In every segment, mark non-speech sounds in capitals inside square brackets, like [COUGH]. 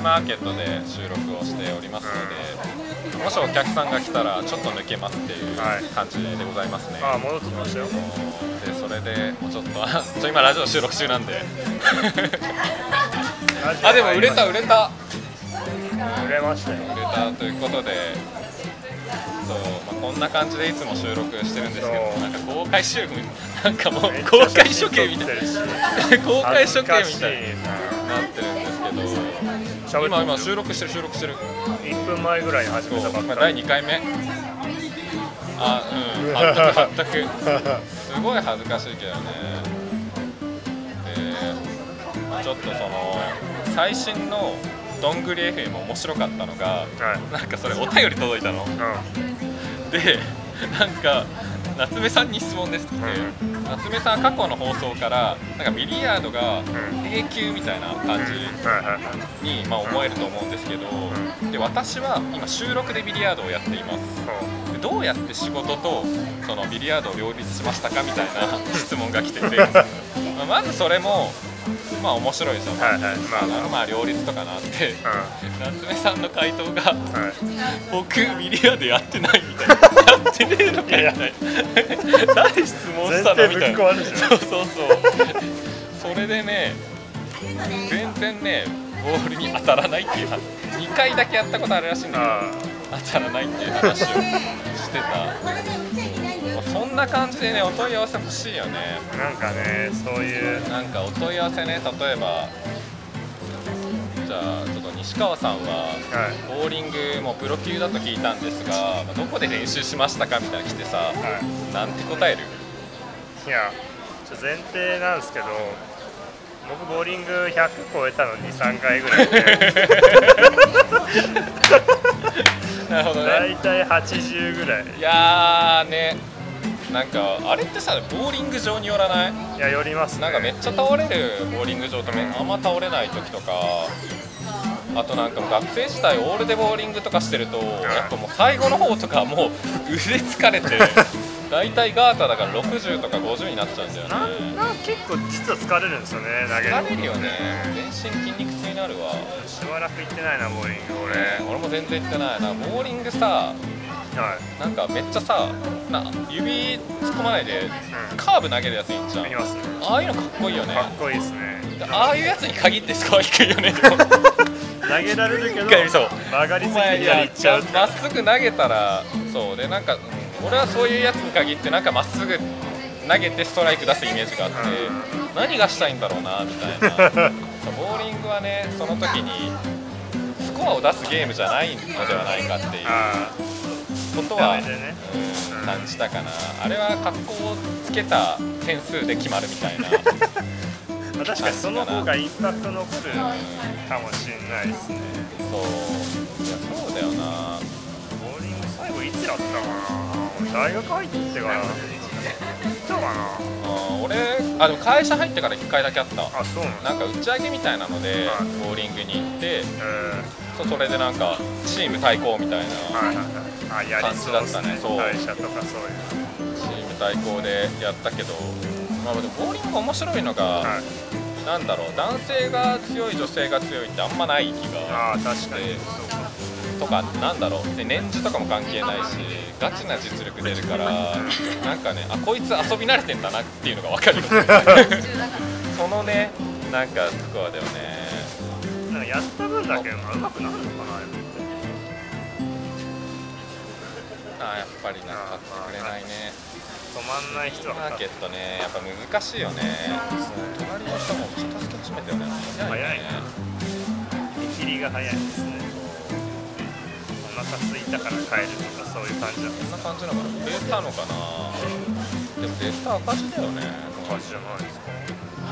リーマーケットで収録をしておりますので、もしお客さんが来たらちょっと抜けますっていうはい。感じでございますね、あ戻ってきましたよ。でそれでもうちょっとあ [LAUGHS] ちょ今ラジオ収録中なんで。あでも売れた売れた。売れましたよ。売れたということでそう、まあ、こんな感じでいつも収録してるんですけどなんか公開収録なんかもう公開処刑みたいな。公開処刑みたいなどな今今喋収録してる収録してる。って1分前ぐらいに始めたばっまあ第かり2回目。あうん。全く全く。すごい恥ずかしいけどね。で、まあ、ちょっとその最新のどんぐり FM 面白かったのがはい。なんかそれお便り届いたの。うでなんか夏目さんに質問ですって、夏目さん過去の放送からなんかビリヤードがん。永久みたいな感じに、まあ、思えると思うんですけど、で私は今収録でビリヤードをやっています。でどうやって仕事とそのビリヤードを両立しましたかみたいな質問が来てて。まずそれもまあ面白いですよね、はいはい。まあまあ、まあ。両立とかなって。夏目さんの回答が僕ビリヤードやってないみたいな。やってねえのかみたいな誰質問したのみたいなそうそうそう。それでね全然ねボールに当たらないっていう話2回だけやったことあるらしいんだけどあ。当たらないっていう話をしてた、まあそんな感じでねお問い合わせ欲しいよね。あなんかねそういう。なんかお問い合わせね例えばじゃあちょっと西川さんははい。ボーリングもプロ級だと聞いたんですが、まあどこで練習しましたかみたいなの来てさはい。なんて答える？いやちょ前提なんですけど僕ボーリング100超えたの23回ぐらいで。[LAUGHS] なるほどね。大体80ぐらい。いやーねなんかあれってさボーリング場によらない？いや寄りますね。なんかめっちゃ倒れるボーリング場とめあんま倒れない時とかあとなんか学生時代オールでボーリングとかしてるとやっぱもう最後の方とかもう腕疲れて [LAUGHS] 大体ガータだから60とか50になっちゃうんだよなねな結構実は疲れるんですよね投げる疲れるよね。全身筋肉痛になるわ。しばらく行ってないなボーリング俺、ね俺も全然行ってない。なボーリングさはい。なんかめっちゃさな指突っ込まないでカーブ投げるやついいんじゃんああいうのかっこいいよね。かっこいいですね。ああいうやつに限ってスコア低いよね [LAUGHS] 投げられるけど曲がりすぎて左行っちゃう。まっすぐ投げたらそうでなんかうん俺はそういうやつに限ってなんかまっすぐ投げてストライク出すイメージがあって何がしたいんだろうなみたいな。ボーリングはねその時にスコアを出すゲームじゃないのではないかっていうあことは、ね。うん。感じたかな。あれは格好をつけた点数で決まるみたいな。あまあ確かにその方がインパクト残るかもしれないですね。そう。いやそうだよな。ボーリング最後いつやったかな。大学入ってから行ったかな。あ俺あでも会社入ってから1回だけあったあそうなんか打ち上げみたいなのではいボーリングに行ってえ。そうそれでなんかチーム対抗みたいな感じだったね。そう。会社とかそういう。チーム対抗でやったけど。まあでもボーリング面白いのが、はいなんだろう男性が強い女性が強いってあんまない気がああ確かに。でとかなんだろう。で年次とかも関係ないしガチな実力出るからなんかねあこいつ遊び慣れてんだなっていうのが分かるそのねなんかスコアだよね。なんかやった分だけうまくなるのかなあやっぱりなんか買ってくれないね。止まんない人はマーケットねやっぱ難しいよね。隣の人も片付け始めたよね。早いね。見切りが早いですね。お腹空いたから帰るとかそういう感じなんでこんすな感じなのかな。売れたのかなでも絶対赤字だよね。感じじゃないですか。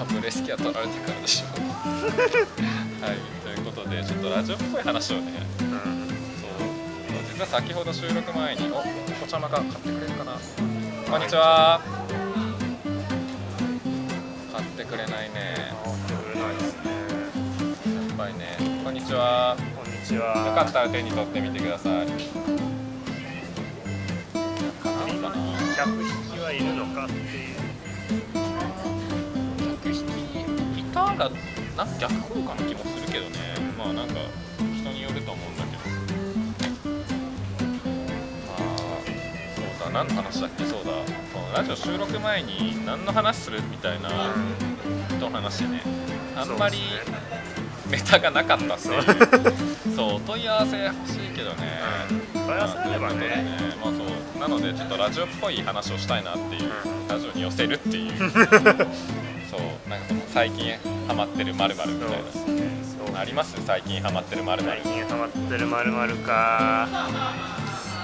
あブレスキャ取られてからでしょ。[LAUGHS] はいということでちょっとラジオっぽい話をね。うん実は先ほど収録前におお茶まが買ってくれるかな。こんにちは。買ってくれないね。あ売れないですね。やっぱりね。こんにちは。こんにちは。よかったら手に取ってみてください。かなかな客引きはいるのかっていう。客引きいたらなんか逆効果な気もするけどね。まあなんかそうだ何の話だっけ？そうだ。そのラジオ収録前に何の話するみたいな人の話でね。あんまりネタがなかったっていうそうお問い合わせ欲しいけどね、問い合わせあればね。まあそうなのでちょっとラジオっぽい話をしたいなっていう、うん。ラジオに寄せるっていう。[LAUGHS] そうなんかその最近ハマってるまるみたいな。あります？最近ハマってるまる最近ハマってるまるか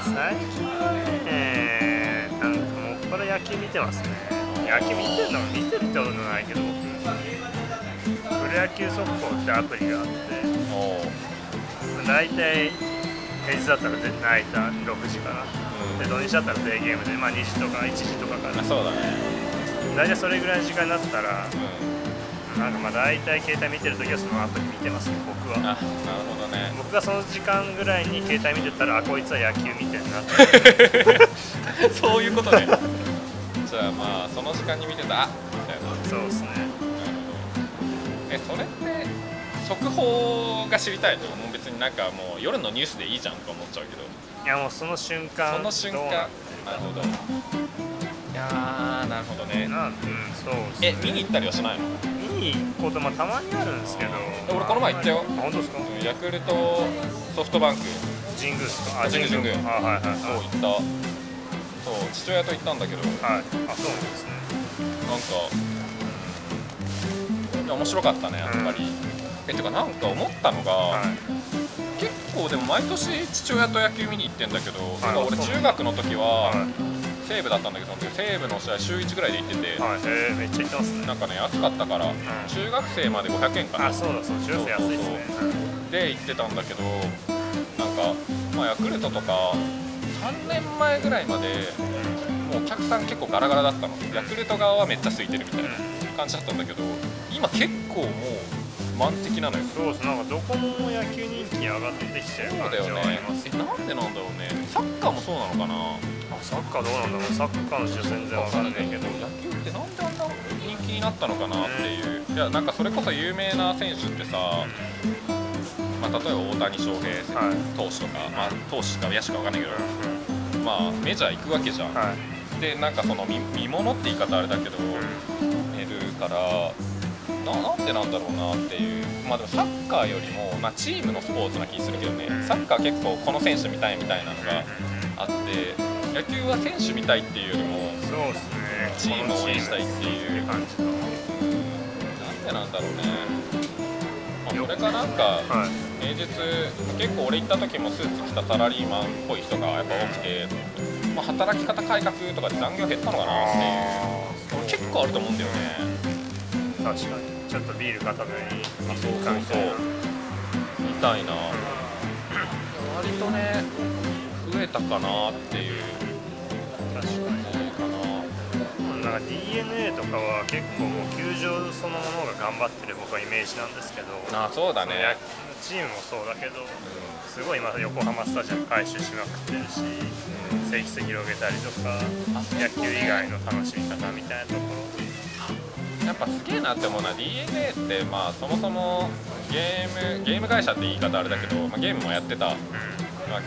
最近はねなんかもっぱら野球見てますね。野球見てるの見てるってことないけど僕。プロ野球速報ってアプリがあって。大体平日だったらナイター6時かな。で土日だったらデーゲームで、まあ、2時とか1時とかからあそうだね。大体それぐらいの時間になったらうなんかまあ大体携帯見てるときはそのアプリ見てますね僕は。なるほどね。僕がその時間ぐらいに携帯見てたらあこいつは野球見てんな。っ [LAUGHS] てそういうことね。じゃあまあその時間に見てたあみたいな。そうですね。なるほど。えそれって速報が知りたいのもう別になんかもう夜のニュースでいいじゃんと思っちゃうけど。いやもうその瞬間その瞬間ななるほど。いやーなるほどね。なうんそうえです見に行ったりはしないの？見に行くこともたまにあるんですけど。俺この前行ったよ。あ本当ですか？うんヤクルトソフトバンク。神宮ですか？あ神宮神宮あはいはいはい。そう行った。そう父親と行ったんだけど。なんかはい。あそうなんですね。いや面白かったねやっぱり、えてかなんか思ったのが、はい。結構でも毎年父親と野球見に行ってんだけど、なんか俺中学の時ははい西武だったんだけどその時西武の試合週1ぐらいで行ってて、はいへえめっちゃ行ってますね。なんかね安かったから、中学生まで500円か。なあそうだそう中学生安いですね。で行ってたんだけどなんか、まあ、ヤクルトとか3年前ぐらいまでもうお客さん結構ガラガラだったのヤクルト側はめっちゃ空いてるみたいな感じだったんだけど今結構もう満席なのよ。そうですなんかどこも野球人気上がってきてる感じだよねはありますえなんでなんだろうね。サッカーもそうなのかな。あサッカーどうなんだろう。サッカーの事情全然わかんないけど。野球ってなんであんな人気になったのかなっていう。いやなんかそれこそ有名な選手ってさ、まあ、例えば大谷翔平はい。投手とか、まあ、投手か野手かわかんないけど、まあ、メジャー行くわけじゃん、はい。でなんかその見見物って言い方あれだけど、寝るからななんでなんだろうなっていう。まあでもサッカーよりも、まあ、チームのスポーツな気するけどね。サッカー結構この選手見たいみたいなのがあって野球は選手見たいっていうよりもそうですねチームを応援したいっていう。感じのなんでなんだろうね、まあ、それかなんかはい。平日結構俺行った時もスーツ着たサラリーマンっぽい人がやっぱ多くて、まあ、働き方改革とかで残業減ったのかなっていう。結構あると思うんだよね確かに。ちょっとビール片手に。あそうそうそうみたいな。割とね増えたかなっていう。確かに。ねかななんか DNA とかは結構もう球場そのものが頑張ってる僕はイメージなんですけど。あそうだね。チームもそうだけどすごい今横浜スタジアム回収しまくってるし正規性広げたりとか野球以外の楽しみ方みたいなとこやっぱすげえなって思うのは DNA ってまあそもそもゲームゲーム会社って言い方あれだけど、まあ、ゲームもやってたわろ、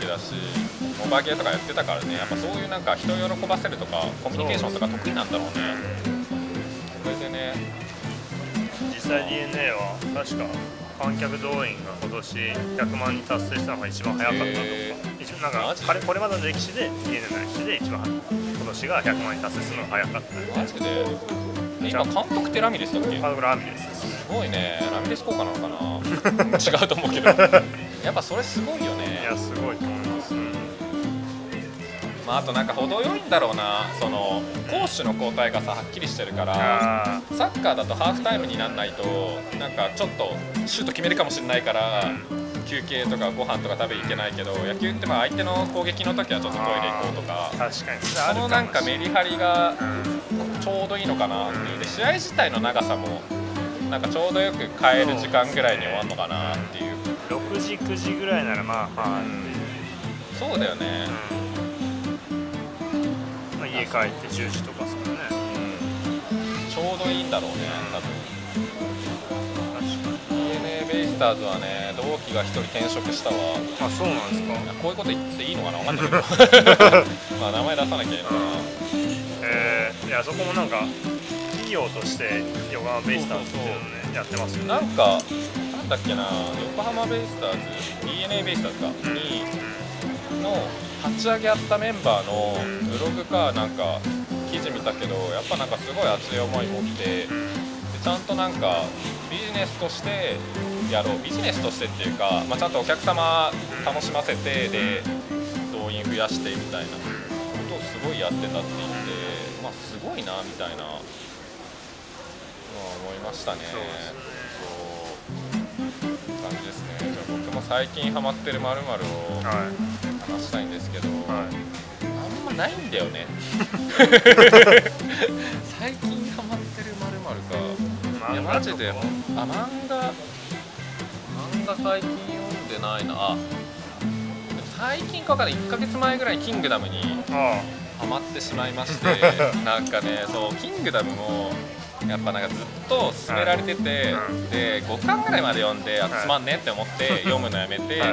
けだしモバゲーとかやってたからねやっぱそういうなんか人を喜ばせるとかコミュニケーションとか得意なんだろうね。それでね実際 DNA は確か観客動員が今年100万人達成したのが一番早かったとか。へ一番なんかこれこれまでの歴史で DNA の歴史で一番今年が100万人達成するのが早かった。マジで？え今監督ってラミレスだっけ？ラミレス。ですごいね。ラミレス効果なのかな？[LAUGHS] 違うと思うけど。やっぱそれすごいよいねやすごいと思います、まああとなんか程よいんだろうな。その攻守の交代がさはっきりしてるからあサッカーだとハーフタイムにならないとなんかちょっとシュート決めるかもしれないから休憩とかご飯とか食べに行けないけど野球ってまあ相手の攻撃の時はちょっとトイレ行こうとかー確かに。そのなんかメリハリがうんちょうどいいのかなっていう。で試合自体の長さもなんかちょうどよく変える時間ぐらいに終わるのかなっていう。6時9時ぐらいならまあまあ、そうだよね。まあ、家帰って10時とかですからね。うん。ちょうどいいんだろうね多分スターズはね同期が一人転職したわ。あそうなんですか？こういうこと言っていいのかな？分かんないけど。[LAUGHS] まあ名前出さなきゃいいのかな。えー、いやそこもなんか企業として横浜ベイスターズっていうのをねやってますよね。なんかなんだっけな横浜ベイスターズ d n a ベイスターズかうん。にの立ち上げあったメンバーのブログかなんか記事見たけどやっぱなんかすごい熱い思い持ってでうん。ちゃんとなんかビジネスとしてやろう。ビジネスとしてっていうか、まあ、ちゃんとお客様楽しませてで動員増やしてみたいな。ことをすごいやってたって言ってまあすごいなみたいな。のは思いましたね。そう。感じですね。じゃあ僕も最近ハマってるまるをは話したいんですけど、いはい。あんまないんだよね。[LAUGHS] [LAUGHS] [LAUGHS] 最近いやマジで。あ漫画。漫画最近読んでないな。最近かわかんない。1ヶ月前ぐらいに「キングダム」にあハマってしまいまして。[LAUGHS] なんかねそう「キングダム」もやっぱなんかずっと勧められてて、うんで5巻ぐらいまで読んであはい。つまんねって思って [LAUGHS] 読むのやめて、は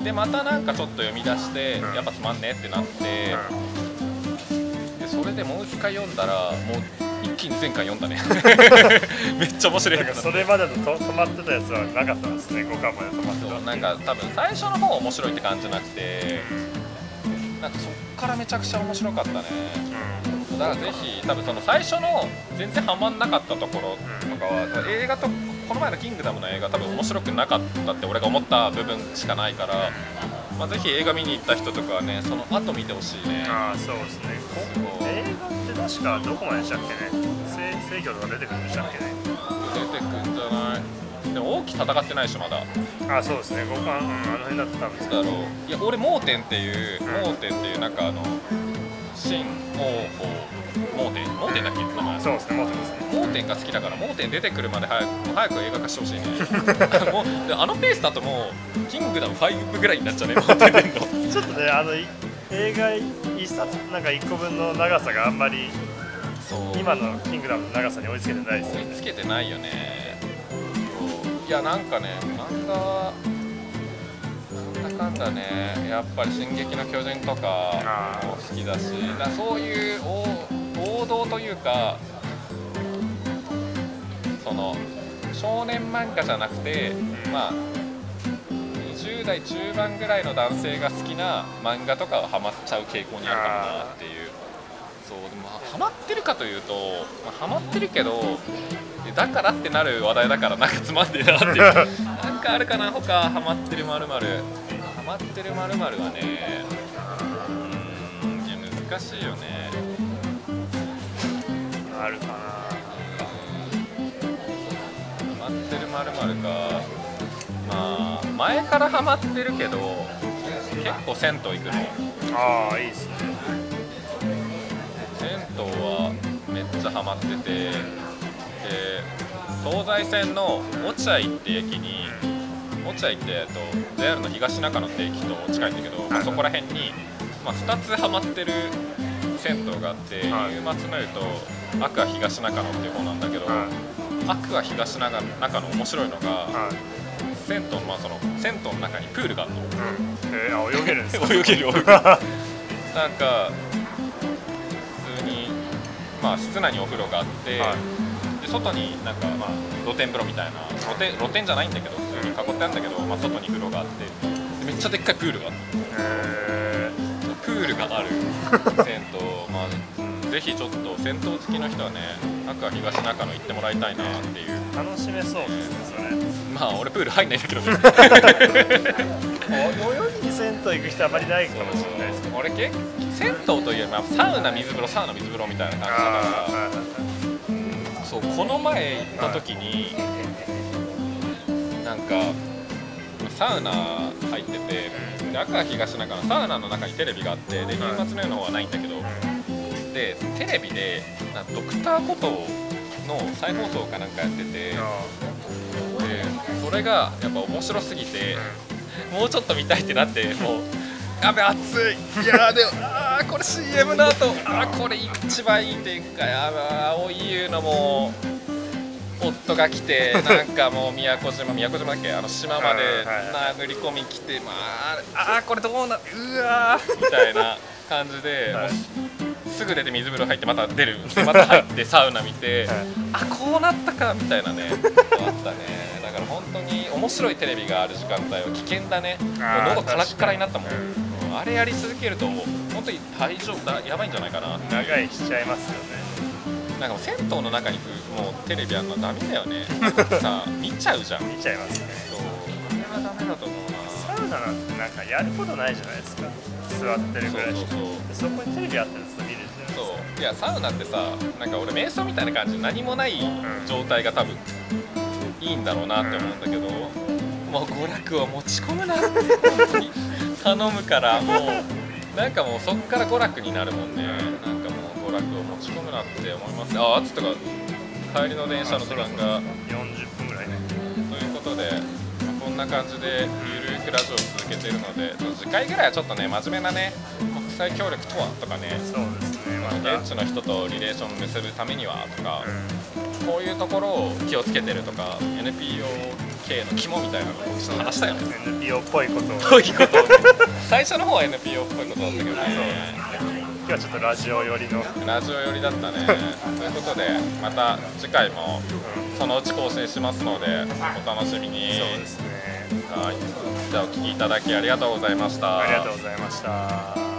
い。でまたなんかちょっと読み出して、うん。やっぱつまんねってなって、うんでそれでもう一回読んだらもう一気に前回読んだね。[LAUGHS] めっちゃ面白いかそれまでのと止まってたやつはなかったんですね5巻まで止まってたなんか多分最初の方面白いって感じじゃなくてなんかそっからめちゃくちゃ面白かったね。うん。だからぜひ多分その最初の全然ハマんなかったところとかは映画とこの前の「キングダム」の映画多分面白くなかったって俺が思った部分しかないから、まあ、ぜひ映画見に行った人とかはねその後見てほしいね。ああそうですね映画って確かどこまででしたっけね？制制御とか出てくるんでしたっけね？出てくんじゃない？でも大きい戦ってないでしょまだ。ああそうですね。5巻、うん、あの辺だったんですだろう。いや俺盲点っていううん。盲点っていうなんかあの新王法盲点？盲点だっけ？名前。そうですね持ってますね。盲点が好きだから盲点出てくるまで早く早く映画化してほしいね。[LAUGHS] もうであのペースだともう「キングダム5」ぐらいになっちゃうね [LAUGHS] 盲点出んの。ちょっとねあのい映画一冊なんか1個分の長さがあんまり今の「キングダム」の長さに追いつけてないですよね。追いつけてないよね。いやなんかね漫画なんだかんだねやっぱり「進撃の巨人」とかも好きだしだそういう王王道というかその少年漫画じゃなくてまあ20代中盤ぐらいの男性が好きな漫画とかはハマっちゃう傾向にあるかもなっていう。そうでもハマってるかというと、まあ、ハマってるけどだからってなる話題だからなんかつまんねえなっていう。[LAUGHS] なんかあるかな？他ハマってるまるハマってるまるはねうーんいや難しいよね。あるかな。ハマってるまるか。まあ前からハマってるけど結構銭湯行くの。ああいいですね。銭湯はめっちゃハマっててで東西線の落合って駅に落合って、えっと、JR の東中野って駅と近いんだけど、まあ、そこら辺に、まあ、2つハマってる銭湯があって、はい。夕松の湯とアクア東中野っていう方なんだけど、はい。アクア東中野面白いのがはい銭湯の,、まあその銭湯の中にプールがあるの。うん。えー、あ泳げるんですか？泳げる泳げる。[LAUGHS] なんか普通にまあ室内にお風呂があって、はで外になんかまあ露天風呂みたいな露天露天じゃないんだけど普通に囲ってあるんだけど、まあ、外に風呂があってでめっちゃでっかいプールがあってえプールがある。銭 [LAUGHS] ぜひちょっと銭湯好きの人はねアクア東中野行ってもらいたいなっていう。ー、楽しめそうですね。それまあ俺プール入んないんだけどね。[LAUGHS] 泳ぎに銭湯行く人あまりないかもしれないですけど。俺結構銭湯といえばサウナ水風呂サウナ水風呂みたいな感じだから。そうこの前行った時に、なんかサウナ入っててで赤東中のサウナの中にテレビがあってではい。銀髪の湯の方はないんだけど、でテレビでなドクターコトーの再放送かなんかやっててであ。それがやっぱ面白すぎてもうちょっと見たいってなってもう。やべ熱い [LAUGHS] いやでもあーこれ CM の後あーこれ一番いい展開あー青い湯のも夫が来て [LAUGHS] なんかもう宮古島宮古島だっけあの島まで殴り込み来てまああーこれどうなうわーみたいな感じで、はいすぐ出て水風呂入ってまた出る。で [LAUGHS] また入ってサウナ見て、はい。あこうなったかみたいなね。あったね。だから本当に面白いテレビがある時間帯は危険だね。もう喉カラッカラになったもん、うん。あれやり続けると本当に大丈夫だ。やばいんじゃないかな。長いしちゃいますよね。なんかもう銭湯の中にもうテレビあるのダメだよね。[LAUGHS] さ見ちゃうじゃん。見ちゃいますね。そう。これはダメだと思うな。サウナなんてなんかやることないじゃないですか。座ってるぐらいしか。そうそうでそこにテレビあったらずっと見るいやサウナってさなんか俺瞑想みたいな感じで何もない状態が多分いいんだろうなって思うんだけど、もう娯楽を持ち込むなって本当に頼むからもうなんかもうそっから娯楽になるもんね。なんかもう娯楽を持ち込むなって思います。ああつとか帰りの電車の時間が。40分ぐらいね。ということで、まあこんな感じでゆるくラジオを続けているので次回ぐらいはちょっとね真面目なね国際協力とは？とかね。そうですねまた現地の人とリレーションを結ぶためにはとか、うこういうところを気をつけてるとか NPO 系の肝みたいなのをちょっと話したよね。ん NPO っぽいこと [LAUGHS] 最初の方は NPO っぽいことだったけどね。今日はちょっとラジオ寄りの、ラジオ寄りだったね。[LAUGHS] ということでまた次回もそのうち更新しますのでお楽しみに。そうですね。はい。じゃあお聞きいただきありがとうございました。ありがとうございました